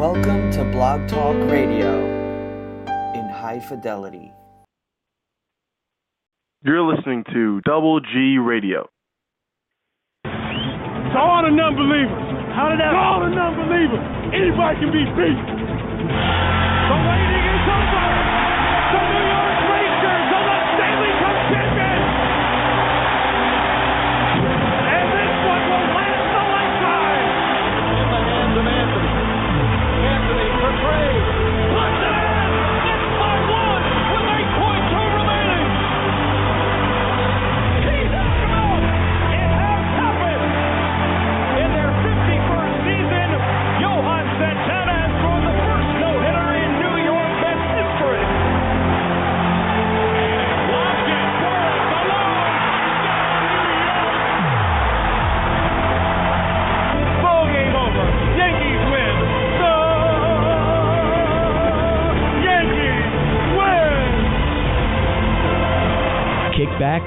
Welcome to Blog Talk Radio in high fidelity. You're listening to Double G Radio. To all the non-believers. How did that? To all the non-believers. Anybody can be beat. The waiting is over.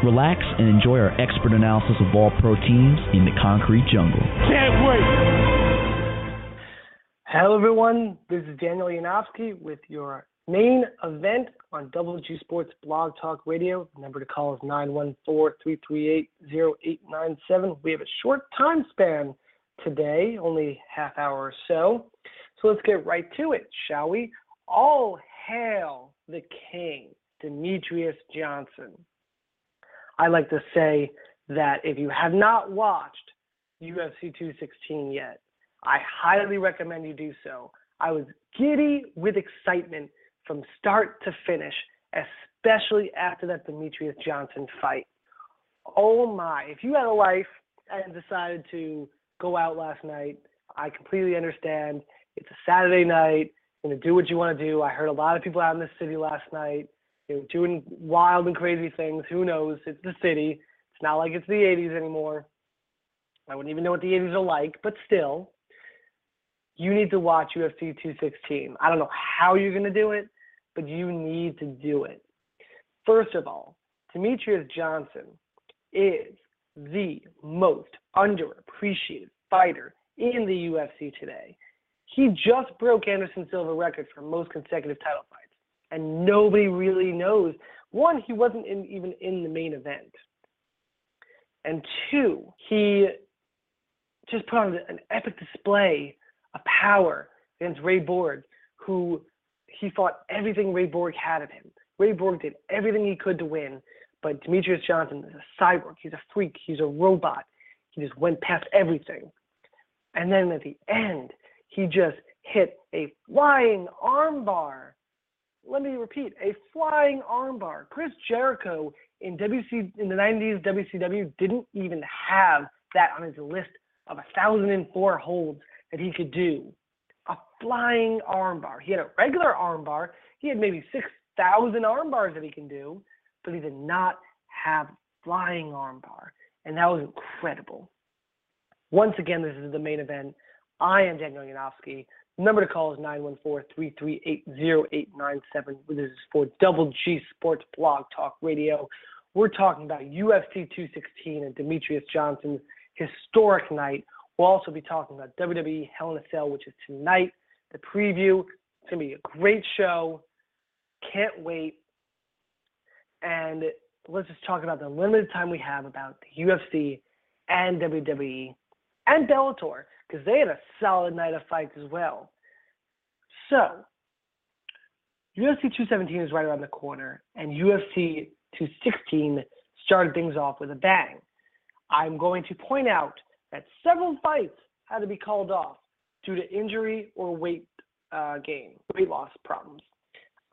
Relax, and enjoy our expert analysis of all pro teams in the concrete jungle. Can't wait. Hello, everyone. This is Daniel Yanofsky with your main event on Double G Sports Blog Talk Radio. The number to call is 914-338-0897. We have a short time span today, only half hour or so. So let's get right to it, shall we? All hail the king, Demetrious Johnson. I like to say that if you have not watched UFC 216 yet, I highly recommend you do so. I was giddy with excitement from start to finish, especially after that Demetrious Johnson fight. Oh my, if you had a life and decided to go out last night, I completely understand. It's a Saturday night, you're gonna do what you want to do. I heard a lot of people out in the city last night, you know, doing wild and crazy things. Who knows? It's the city. It's not like it's the 80s anymore. I wouldn't even know what the 80s are like, but still, you need to watch UFC 216. I don't know how you're going to do it, but you need to do it. First of all, Demetrious Johnson is the most underappreciated fighter in the UFC today. He just broke Anderson Silva record for most consecutive title fights, and nobody really knows. One, he wasn't in, even in the main event, and two, he just put on an epic display of power against Ray Borg, who he fought everything Ray Borg had of him. Ray Borg did everything he could to win, but Demetrious Johnson is a cyborg. He's a freak. He's a robot. He just went past everything. And then at the end, he just hit a flying armbar. Let me repeat, a flying armbar. Chris Jericho in WC in the 90s WCW didn't even have that on his list of 1004 holds that he could do. A flying armbar. He had a regular armbar. He had maybe 6,000 armbars that he can do, but he did not have flying armbar. And that was incredible. Once again, this is the main event. I am Daniel Yanofsky. The number to call is 914-338-0897. This is for Double G Sports Blog Talk Radio. We're talking about UFC 216 and Demetrious Johnson's historic night. We'll also be talking about WWE Hell in a Cell, which is tonight. The preview. It's to be a great show. Can't wait. And let's just talk about the limited time we have about the UFC and WWE and Bellator because they had a solid night of fights as well. So, UFC 217 is right around the corner, and UFC 216 started things off with a bang. I'm going to point out that several fights had to be called off due to injury or weight uh, gain, weight loss problems.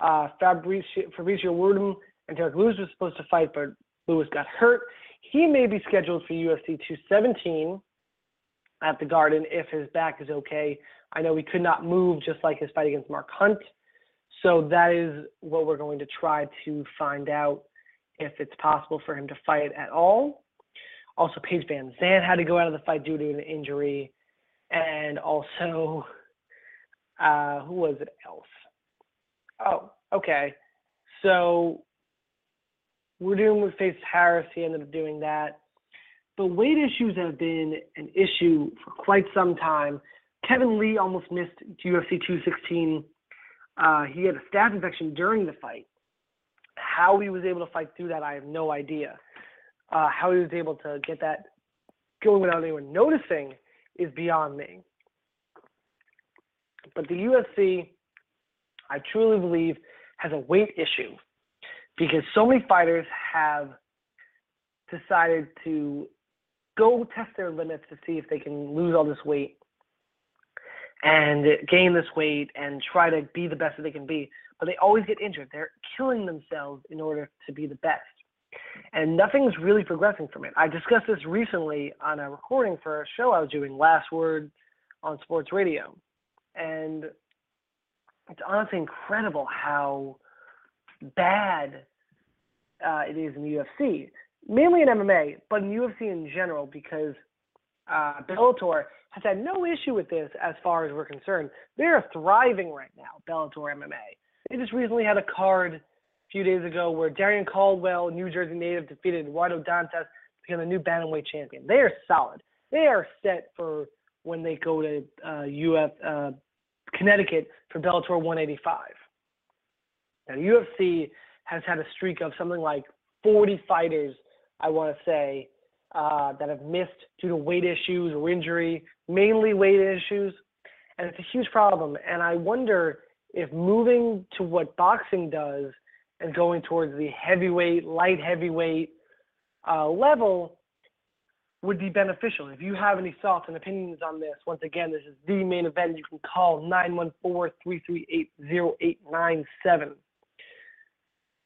Uh, Fabricio, Fabricio and Derrick Lewis was supposed to fight, but Lewis got hurt. He may be scheduled for UFC 217 at the Garden if his back is okay. I know he could not move just like his fight against Mark Hunt. So that is what we're going to try to find out if it's possible for him to fight at all. Also, Paige VanZant had to go out of the fight due to an injury. And also, uh, who was it else? Oh, okay. So we're doing with Face Harris. He ended up doing that. But weight issues have been an issue for quite some time. Kevin Lee almost missed UFC 216. Uh, he had a staph infection during the fight. How he was able to fight through that, I have no idea. Uh, how he was able to get that going without anyone noticing is beyond me. But the UFC, I truly believe, has a weight issue because so many fighters have decided to go test their limits to see if they can lose all this weight and gain this weight and try to be the best that they can be. But they always get injured. They're killing themselves in order to be the best. And nothing's really progressing from it. I discussed this recently on a recording for a show I was doing, Last Word on Sports Radio. And it's honestly incredible how bad uh, it is in the UFC, mainly in MMA, but in UFC in general, because uh, Bellator has had no issue with this as far as we're concerned. They're thriving right now, Bellator MMA. They just recently had a card a few days ago where Darrion Caldwell, New Jersey native, defeated Eduardo Dantas to become the new bantamweight champion. They are solid. They are set for when they go to uh, UF uh, Connecticut for Bellator 185. Now, UFC has had a streak of something like 40 fighters, I want to say, uh, that have missed due to weight issues or injury, mainly weight issues. And it's a huge problem. And I wonder if moving to what boxing does and going towards the heavyweight, light heavyweight uh, level would be beneficial. If you have any thoughts and opinions on this, once again, this is the main event. You can call 914-338-0897.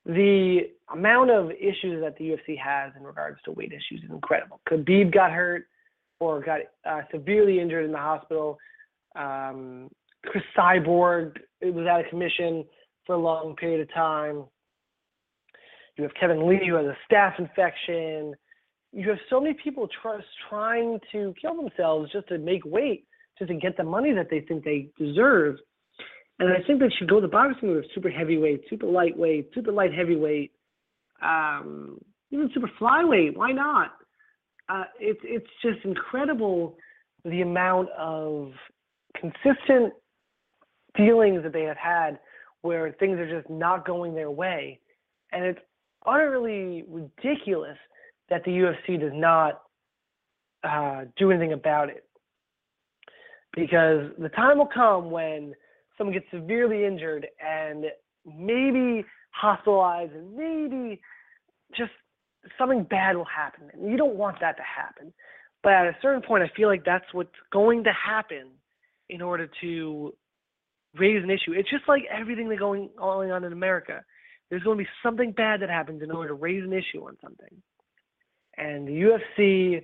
The amount of issues that the UFC has in regards to weight issues is incredible. Khabib got hurt or got uh, severely injured in the hospital. Um, Cris Cyborg was out of commission for a long period of time. You have Kevin Lee who has a staph infection you have so many people try, trying to kill themselves just to make weight, just to get the money that they think they deserve. And I think they should go the boxing with super heavyweight, super lightweight, super light heavyweight, um, even super flyweight. Why not? Uh, it's it's just incredible the amount of consistent feelings that they have had where things are just not going their way, and it's utterly ridiculous that the UFC does not uh, do anything about it. Because the time will come when someone gets severely injured and maybe hospitalized and maybe just something bad will happen. And you don't want that to happen. But at a certain point, I feel like that's what's going to happen in order to raise an issue. It's just like everything that's going on in America. There's going to be something bad that happens in order to raise an issue on something. And the UFC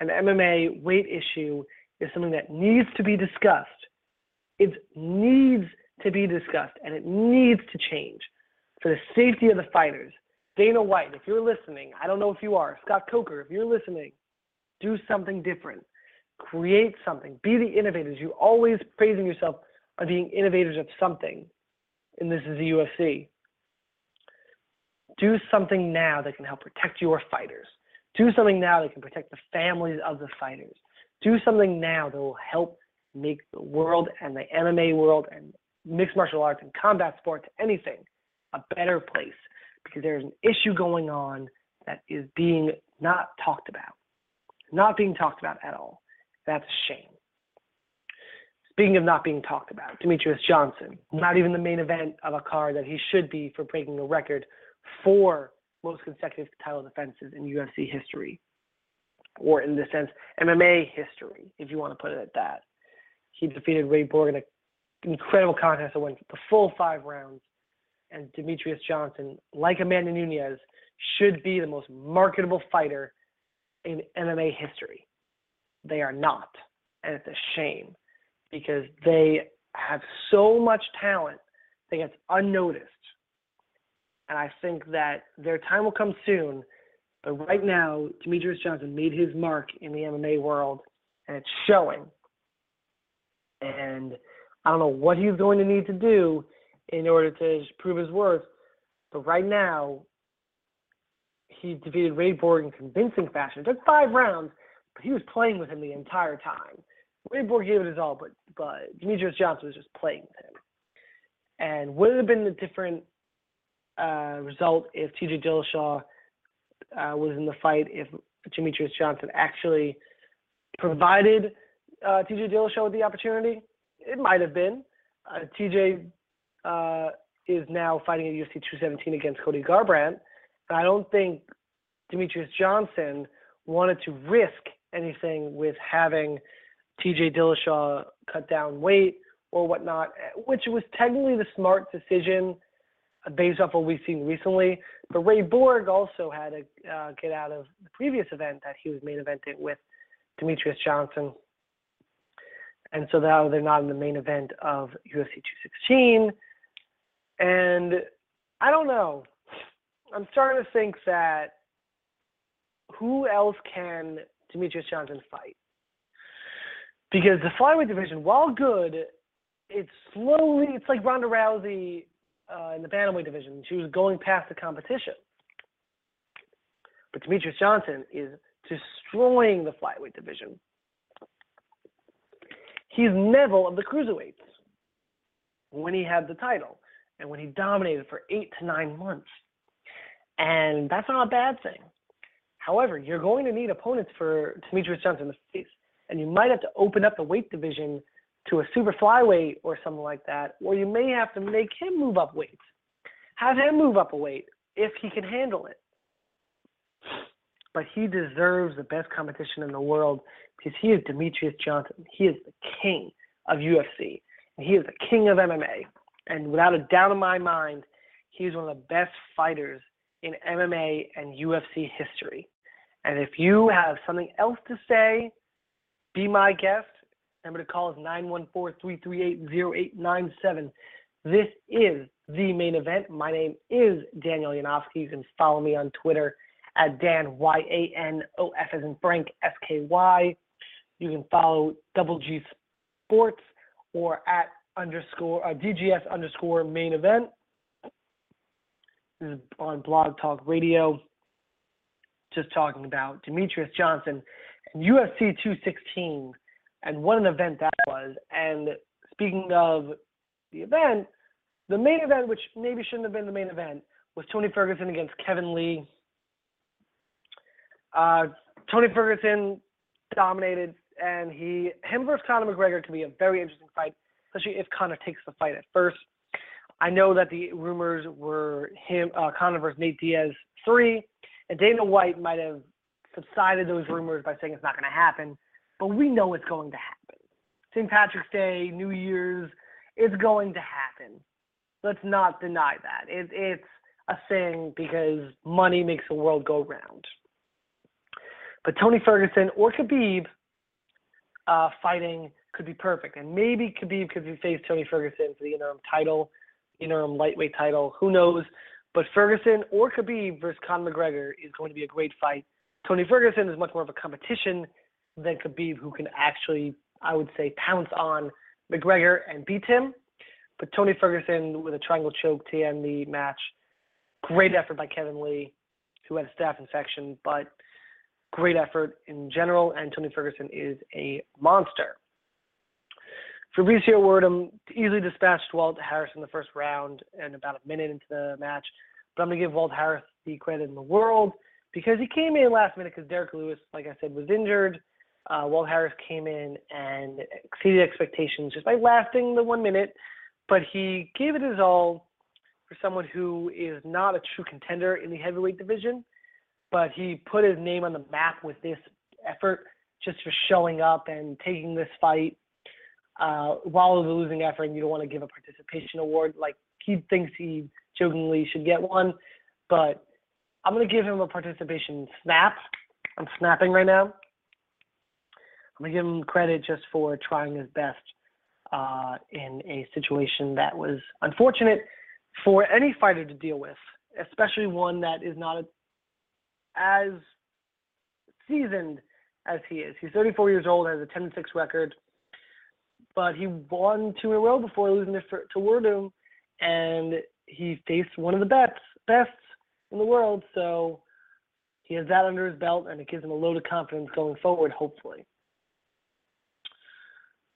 and MMA weight issue is something that needs to be discussed. It needs to be discussed and it needs to change for the safety of the fighters. Dana White, if you're listening, I don't know if you are, Scott Coker, if you're listening, do something different. Create something. Be the innovators. You're always praising yourself on being innovators of something. And this is the UFC. Do something now that can help protect your fighters. Do something now that can protect the families of the fighters. Do something now that will help make the world and the MMA world and mixed martial arts and combat sports, anything, a better place because there's an issue going on that is being not talked about. Not being talked about at all. That's a shame. Speaking of not being talked about, Demetrious Johnson, not even the main event of a card that he should be for breaking a record for most consecutive title defenses in UFC history, or in the sense MMA history, if you want to put it at that. He defeated Ray Borg in an incredible contest that went the full five rounds. And Demetrious Johnson, like Amanda Nunes, should be the most marketable fighter in MMA history. They are not. And it's a shame because they have so much talent that gets unnoticed and I think that their time will come soon. But right now, Demetrious Johnson made his mark in the MMA world, and it's showing. And I don't know what he's going to need to do in order to prove his worth. But right now, he defeated Ray Borg in convincing fashion. It took five rounds, but he was playing with him the entire time. Ray Borg gave it his all, but but Demetrious Johnson was just playing with him. And would it have been a different uh, result if T.J. Dillashaw uh, was in the fight? If Demetrious Johnson actually provided uh, T.J. Dillashaw with the opportunity? It might have been. Uh, T.J. Uh, is now fighting at UFC 217 against Cody Garbrandt, and I don't think Demetrious Johnson wanted to risk anything with having TJ Dillashaw cut down weight or whatnot, which was technically the smart decision based off what we've seen recently. But Ray Borg also had to uh, get out of the previous event that he was main eventing with Demetrious Johnson. And so now they're not in the main event of UFC 216. And I don't know. I'm starting to think that who else can Demetrious Johnson fight? Because the flyweight division, while good, it's slowly, it's like Ronda Rousey uh, in the bantamweight division. She was going past the competition. But Demetrious Johnson is destroying the flyweight division. He's Neville of the cruiserweights when he had the title and when he dominated for eight to nine months. And that's not a bad thing. However, you're going to need opponents for Demetrious Johnson to face, and you might have to open up the weight division to a super flyweight or something like that, or you may have to make him move up weights. Have him move up a weight if he can handle it. But he deserves the best competition in the world because he is Demetrious Johnson. He is the king of UFC, and he is the king of MMA. And without a doubt in my mind, he is one of the best fighters in MMA and UFC history. And if you have something else to say, be my guest. Number to call is 914-338-0897. This is the main event. My name is Daniel Yanofsky. You can follow me on Twitter at Dan Y-A-N-O-F as in Frank S-K-Y. You can follow Double G Sports or at underscore uh, DGS underscore main event. This is on Blog Talk Radio just talking about Demetrious Johnson and UFC 216 and what an event that was. And speaking of the event, the main event, which maybe shouldn't have been the main event, was Tony Ferguson against Kevin Lee. Uh, Tony Ferguson dominated, and he him versus Conor McGregor could be a very interesting fight, especially if Conor takes the fight at first. I know that the rumors were him uh, Conor versus Nate Diaz three. And Dana White might have subsided those rumors by saying it's not going to happen, but we know it's going to happen. St. Patrick's Day, New Year's, it's going to happen. Let's not deny that. It, it's a thing because money makes the world go round. But Tony Ferguson or Khabib uh, fighting could be perfect. And maybe Khabib could face Tony Ferguson for the interim title, interim lightweight title. Who knows? But Ferguson or Khabib versus Conor McGregor is going to be a great fight. Tony Ferguson is much more of a competition than Khabib, who can actually, I would say, pounce on McGregor and beat him. But Tony Ferguson with a triangle choke to end the match. Great effort by Kevin Lee, who had a staph infection, but great effort in general. And Tony Ferguson is a monster. Fabricio Werdum easily dispatched Walt Harris in the first round and about a minute into the match. But I'm going to give Walt Harris the credit in the world because he came in last minute because Derrick Lewis, like I said, was injured. Uh, Walt Harris came in and exceeded expectations just by lasting the one minute, but he gave it his all for someone who is not a true contender in the heavyweight division. But he put his name on the map with this effort just for showing up and taking this fight uh, while it was a losing effort and you don't want to give a participation award. Like he thinks he jokingly should get one, but I'm going to give him a participation snap. I'm snapping right now. I'm going to give him credit just for trying his best uh, in a situation that was unfortunate for any fighter to deal with, especially one that is not as seasoned as he is. He's 34 years old, has a 10 6 record but he won two in a row before losing to, to and he faced one of the best best in the world. So he has that under his belt, and it gives him a load of confidence going forward. Hopefully.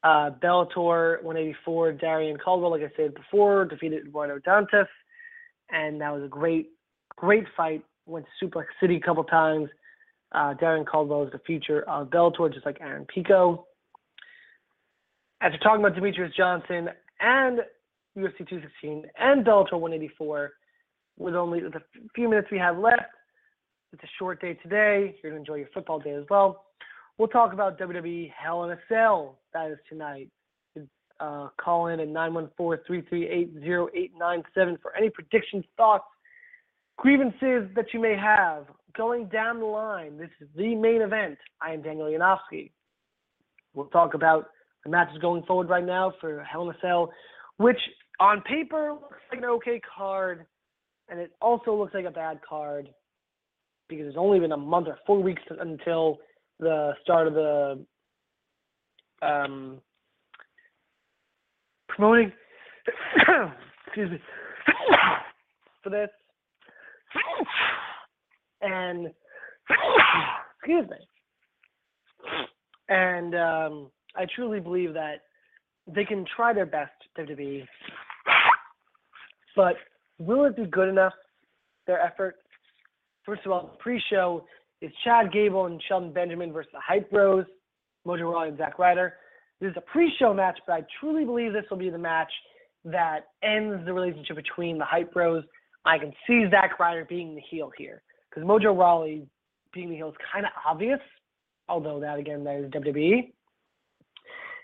Uh, Bellator 184, Darrion Caldwell, like I said before, defeated Eduardo Dantas, and that was a great, great fight. Went to Suplex City a couple times. Uh, Darrion Caldwell is the future of Bellator, just like Aaron Pico. After talking about Demetrious Johnson and UFC 216 and Bellator 184, with only the few minutes we have left, it's a short day today. You're going to enjoy your football day as well. We'll talk about WWE Hell in a Cell. That is tonight. Uh, call in at 914-338-0897 for any predictions, thoughts, grievances that you may have going down the line. This is the main event. I am Daniel Yanofsky. We'll talk about the matches going forward right now for Hell in a Cell, which on paper looks like an okay card, and it also looks like a bad card because it's only been a month or four weeks until the start of the um, promoting. excuse me for this, and excuse me, and um, I truly believe that they can try their best WWE, but will it be good enough? Their effort. First of all, the pre-show is Chad Gable and Shelton Benjamin versus the Hype Bros, Mojo Rawley and Zack Ryder. This is a pre-show match, but I truly believe this will be the match that ends the relationship between the Hype Bros. I can see Zack Ryder being the heel here because Mojo Rawley being the heel is kind of obvious, although that again that is WWE.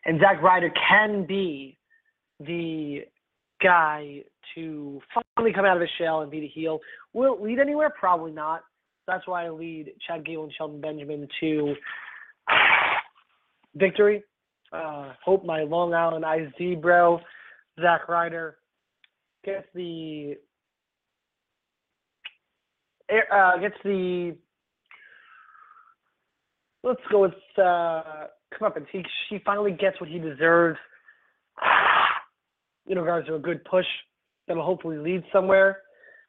And Zack Ryder can be the guy to finally come out of his shell and be the heel. Will it lead anywhere? Probably not. That's why I lead Chad Gable and Shelton Benjamin to victory. Uh, hope my Long Island IZ bro, Zack Ryder, gets the uh, gets the let's go with uh, come up and he she finally gets what he deserves in regards to a good push that'll hopefully lead somewhere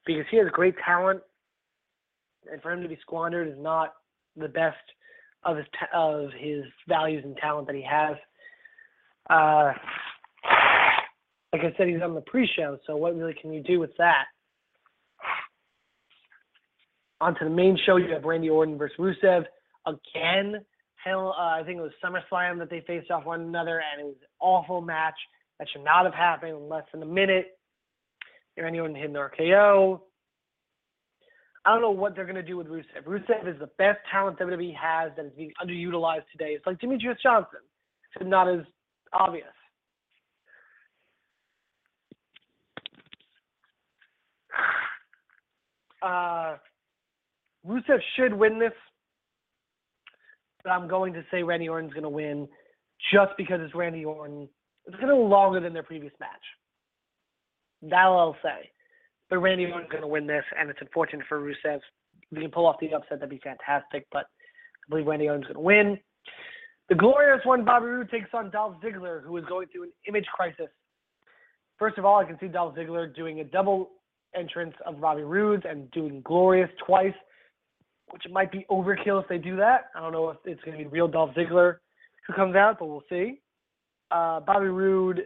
because he has great talent and for him to be squandered is not the best of his ta- of his values and talent that he has. Uh, like I said, he's on the pre-show, so what really can you do with that? On to the main show, you have Randy Orton versus Rusev again. Hell, uh, I think it was SummerSlam that they faced off one another, and it was an awful match that should not have happened in less than a minute. Randy Orton hit an RKO. I don't know what they're going to do with Rusev. Rusev is the best talent WWE has that is being underutilized today. It's like Demetrious Johnson, it's not as obvious. Uh, Rusev should win this, but I'm going to say Randy Orton's going to win just because it's Randy Orton. It's going to go longer than their previous match. That I'll say. But Randy Orton's going to win this, and it's unfortunate for Rusev. If he can pull off the upset, that'd be fantastic. But I believe Randy Orton's going to win. The glorious one, Bobby Roode, takes on Dolph Ziggler, who is going through an image crisis. First of all, I can see Dolph Ziggler doing a double entrance of Bobby Roode and doing Glorious twice, which might be overkill if they do that. I don't know if it's going to be real Dolph Ziggler who comes out, but we'll see. Uh, Bobby Roode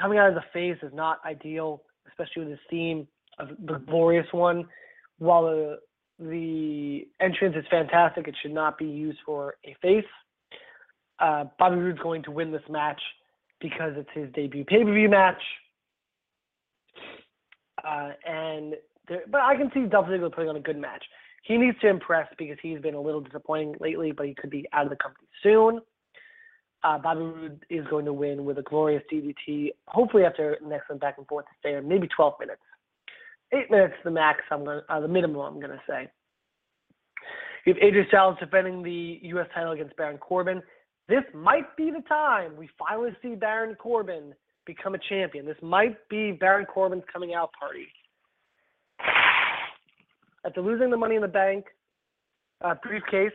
coming out as a face is not ideal, especially with his theme of the glorious one. While the the entrance is fantastic, it should not be used for a face. Uh, Bobby Roode's going to win this match because it's his debut pay per view match. Uh, and there, but I can see Dolph Ziggler putting on a good match. He needs to impress because he's been a little disappointing lately, but he could be out of the company soon. Uh, Bobby Roode is going to win with a glorious DDT, hopefully after an excellent back and forth affair, maybe 12 minutes. Eight minutes the max, I'm going uh, the minimum, I'm going to say. You have AJ Styles defending the U.S. title against Baron Corbin. This might be the time we finally see Baron Corbin become a champion. This might be Baron Corbin's coming out party. After losing the Money in the Bank uh, briefcase,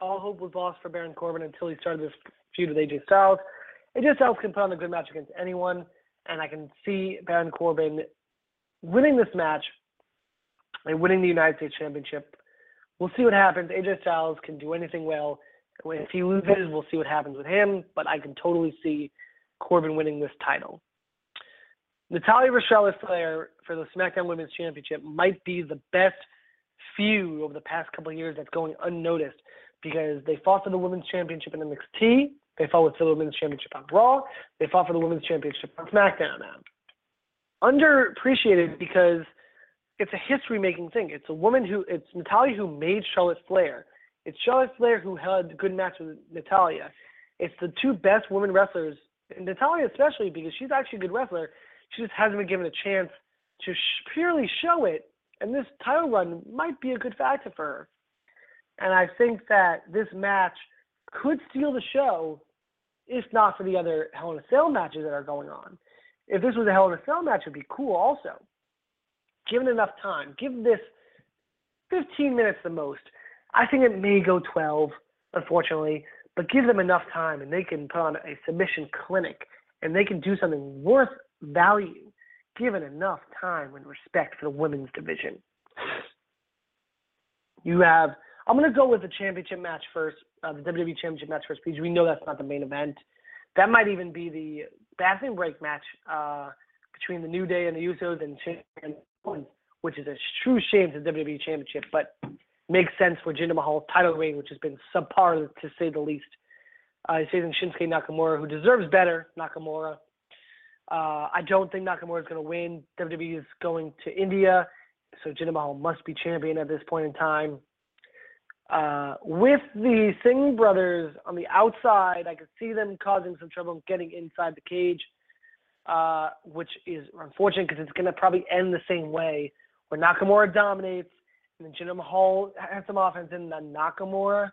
all hope was lost for Baron Corbin until he started this feud with AJ Styles. AJ Styles can put on a good match against anyone, and I can see Baron Corbin winning this match and winning the United States Championship. We'll see what happens. AJ Styles can do anything well, If he loses, we'll see what happens with him, but I can totally see Corbin winning this title. Natalya versus Charlotte Flair for the SmackDown Women's Championship might be the best feud over the past couple years that's going unnoticed because they fought for the Women's Championship in NXT, they fought for the Women's Championship on Raw, they fought for the Women's Championship on SmackDown now. Underappreciated because it's a history making thing. It's a woman who it's Natalya who made Charlotte Flair. It's Charlotte Flair who had a good match with Natalya. It's the two best women wrestlers, and Natalya especially because she's actually a good wrestler. She just hasn't been given a chance to sh- purely show it, and this title run might be a good factor for her. And I think that this match could steal the show, if not for the other Hell in a Cell matches that are going on. If this was a Hell in a Cell match, it'd be cool also given enough time, give this 15 minutes the most. I think it may go 12, unfortunately, but give them enough time and they can put on a submission clinic and they can do something worth value given enough time and respect for the women's division. You have, I'm going to go with the championship match first, uh, the WWE championship match first, because we know that's not the main event. That might even be the bathroom break match uh, between the New Day and the Usos and which is a true shame to the WWE Championship, but makes sense for Jinder Mahal's title reign, which has been subpar to say the least. Uh, he's facing Shinsuke Nakamura, who deserves better. Nakamura. Uh, I don't think Nakamura is going to win. WWE is going to India, so Jinder Mahal must be champion at this point in time. Uh, with the Singh brothers on the outside, I could see them causing some trouble getting inside the cage uh, which is unfortunate because it's going to probably end the same way, where Nakamura dominates, and then Jinder Mahal has some offense, and then Nakamura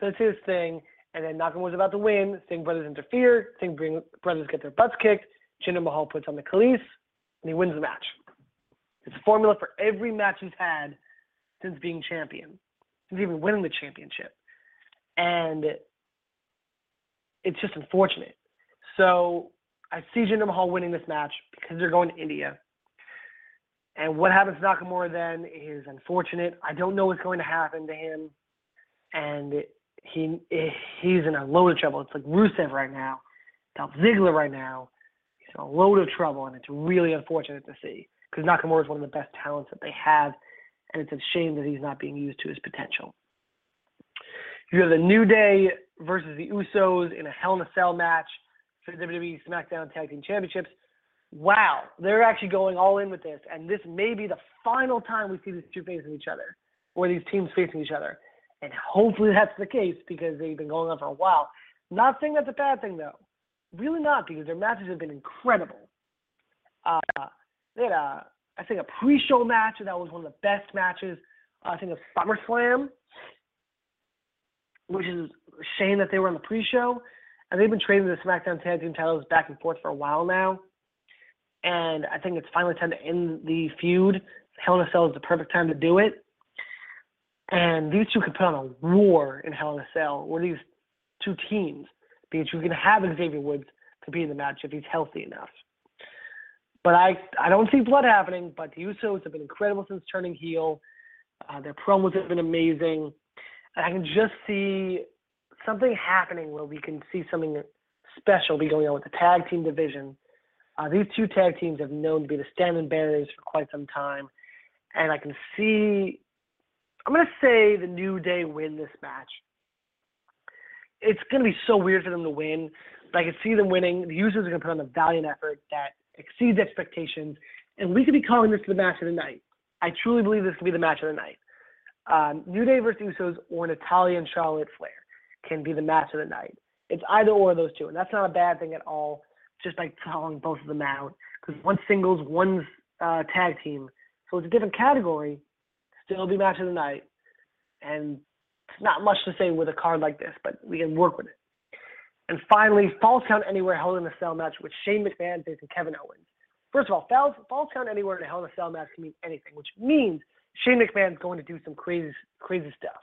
does his thing, and then Nakamura's about to win. Singh brothers interfere. Singh brothers get their butts kicked. Jinder Mahal puts on the Khallas, and he wins the match. It's a formula for every match he's had since being champion, since even winning the championship. And it's just unfortunate. So I see Jinder Mahal winning this match because they're going to India. And what happens to Nakamura then is unfortunate. I don't know what's going to happen to him, and he he's in a load of trouble. It's like Rusev right now, Dolph Ziggler right now. In a load of trouble, and it's really unfortunate to see because Nakamura is one of the best talents that they have, and it's a shame that he's not being used to his potential. You have the New Day versus the Usos in a Hell in a Cell match for the WWE SmackDown Tag Team Championships. Wow, they're actually going all in with this, and this may be the final time we see these two facing each other, or these teams facing each other. And hopefully that's the case because they've been going on for a while. Not saying that's a bad thing though, really not because their matches have been incredible. Uh, they had a, I think a pre-show match that was one of the best matches. Uh, I think of SummerSlam, which is a shame that they were on the pre-show and they've been trading the SmackDown Tag Team titles back and forth for a while now. And I think it's finally time to end the feud. Hell in a Cell is the perfect time to do it. And these two could put on a war in Hell in a Cell, or these two teams, because you can have Xavier Woods compete in the match if he's healthy enough. But I I don't see blood happening. But the Usos have been incredible since turning heel. Uh, their promos have been amazing. And I can just see something happening where we can see something special be going on with the tag team division. Uh, these two tag teams have known to be the standing bearers for quite some time, and I can see. I'm going to say the New Day win this match. It's going to be so weird for them to win, but I can see them winning. The Usos are going to put on a valiant effort that exceeds expectations, and we could be calling this the match of the night. I truly believe this could be the match of the night. Um, New Day versus Usos or Natalya and Charlotte Flair can be the match of the night. It's either or of those two, and that's not a bad thing at all. Just by calling both of them out, because one's singles, one's uh, tag team, so it's a different category. Still be match of the night, and not much to say with a card like this, but we can work with it. And finally, Falls Count Anywhere Hell in a Cell match with Shane McMahon facing Kevin Owens. First of all, Falls, Count Anywhere in a Hell in a Cell match can mean anything, which means Shane McMahon's going to do some crazy, crazy stuff.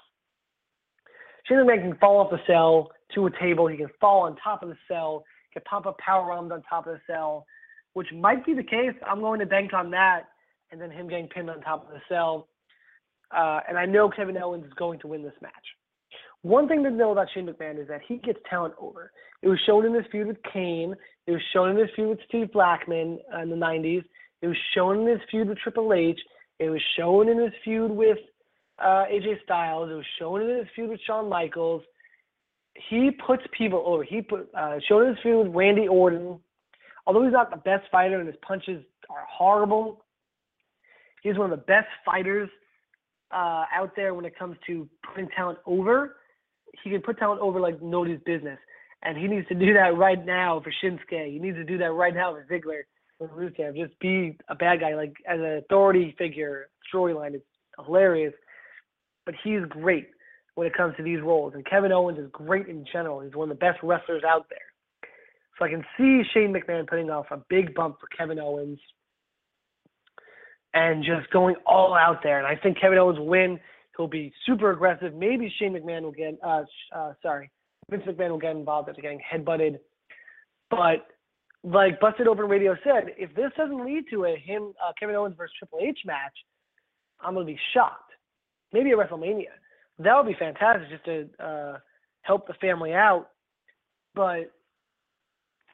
Shane McMahon can fall off the cell to a table. He can fall on top of the cell. He can pop up power bombs on top of the cell, which might be the case. I'm going to bank on that, and then him getting pinned on top of the cell. Uh, and I know Kevin Owens is going to win this match. One thing to know about Shane McMahon is that he gets talent over. It was shown in this feud with Kane. It was shown in this feud with Steve Blackman in the 90s. It was shown in this feud with Triple H. It was shown in his feud with uh, AJ Styles. It was shown in his feud with Shawn Michaels. He puts people over. He put uh, shown in his feud with Randy Orton. Although he's not the best fighter and his punches are horrible, he's one of the best fighters uh, out there when it comes to putting talent over. He can put talent over like nobody's business, and he needs to do that right now for Shinsuke. He needs to do that right now for Ziggler, for Rusev. Just be a bad guy, like as an authority figure. Storyline is hilarious, but he's great when it comes to these roles. And Kevin Owens is great in general. He's one of the best wrestlers out there. So I can see Shane McMahon putting off a big bump for Kevin Owens and just going all out there. And I think Kevin Owens will win. He'll be super aggressive. Maybe Shane McMahon will get, uh, uh, sorry, Vince McMahon will get involved after getting headbutted. But like Busted Open Radio said, if this doesn't lead to a him uh, Kevin Owens versus Triple H match, I'm gonna be shocked. Maybe a WrestleMania. That would be fantastic just to uh, help the family out. But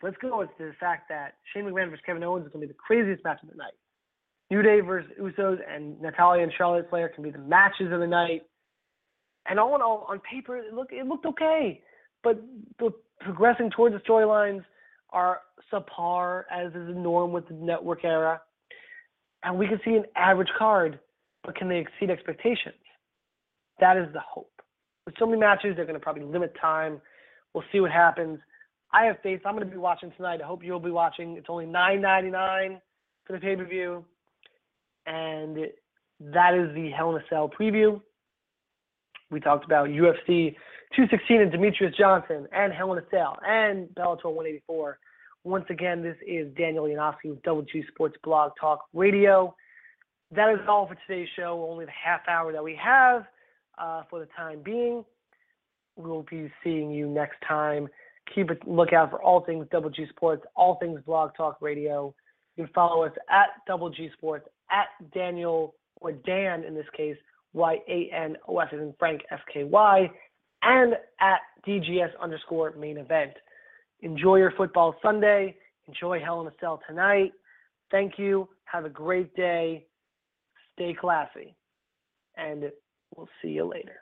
let's go with the fact that Shane McMahon versus Kevin Owens is gonna be the craziest match of the night. New Day versus Usos and Natalya and Charlotte Flair can be the matches of the night. And all in all, on paper, it looked it looked okay, but the progressing towards the storylines are subpar, as is the norm with the network era. And we can see an average card, but can they exceed expectations? That is the hope. With so many matches, they're going to probably limit time. We'll see what happens. I have faith. I'm going to be watching tonight. I hope you'll be watching. It's only $9.99 for the pay per view. And that is the Hell in a Cell preview. We talked about UFC 216 and Demetrious Johnson and Hell in a Cell and Bellator 184. Once again, this is Daniel Yanofsky with Double G Sports Blog Talk Radio. That is all for today's show, only the half hour that we have uh, for the time being. We'll be seeing you next time. Keep a lookout for all things Double G Sports, all things Blog Talk Radio. You can follow us at Double G Sports, at Daniel, or Dan in this case, Y A N O S and Frank F K Y, and at DGS underscore main event. Enjoy your football Sunday. Enjoy Hell in a Cell tonight. Thank you. Have a great day. Stay classy. And we'll see you later.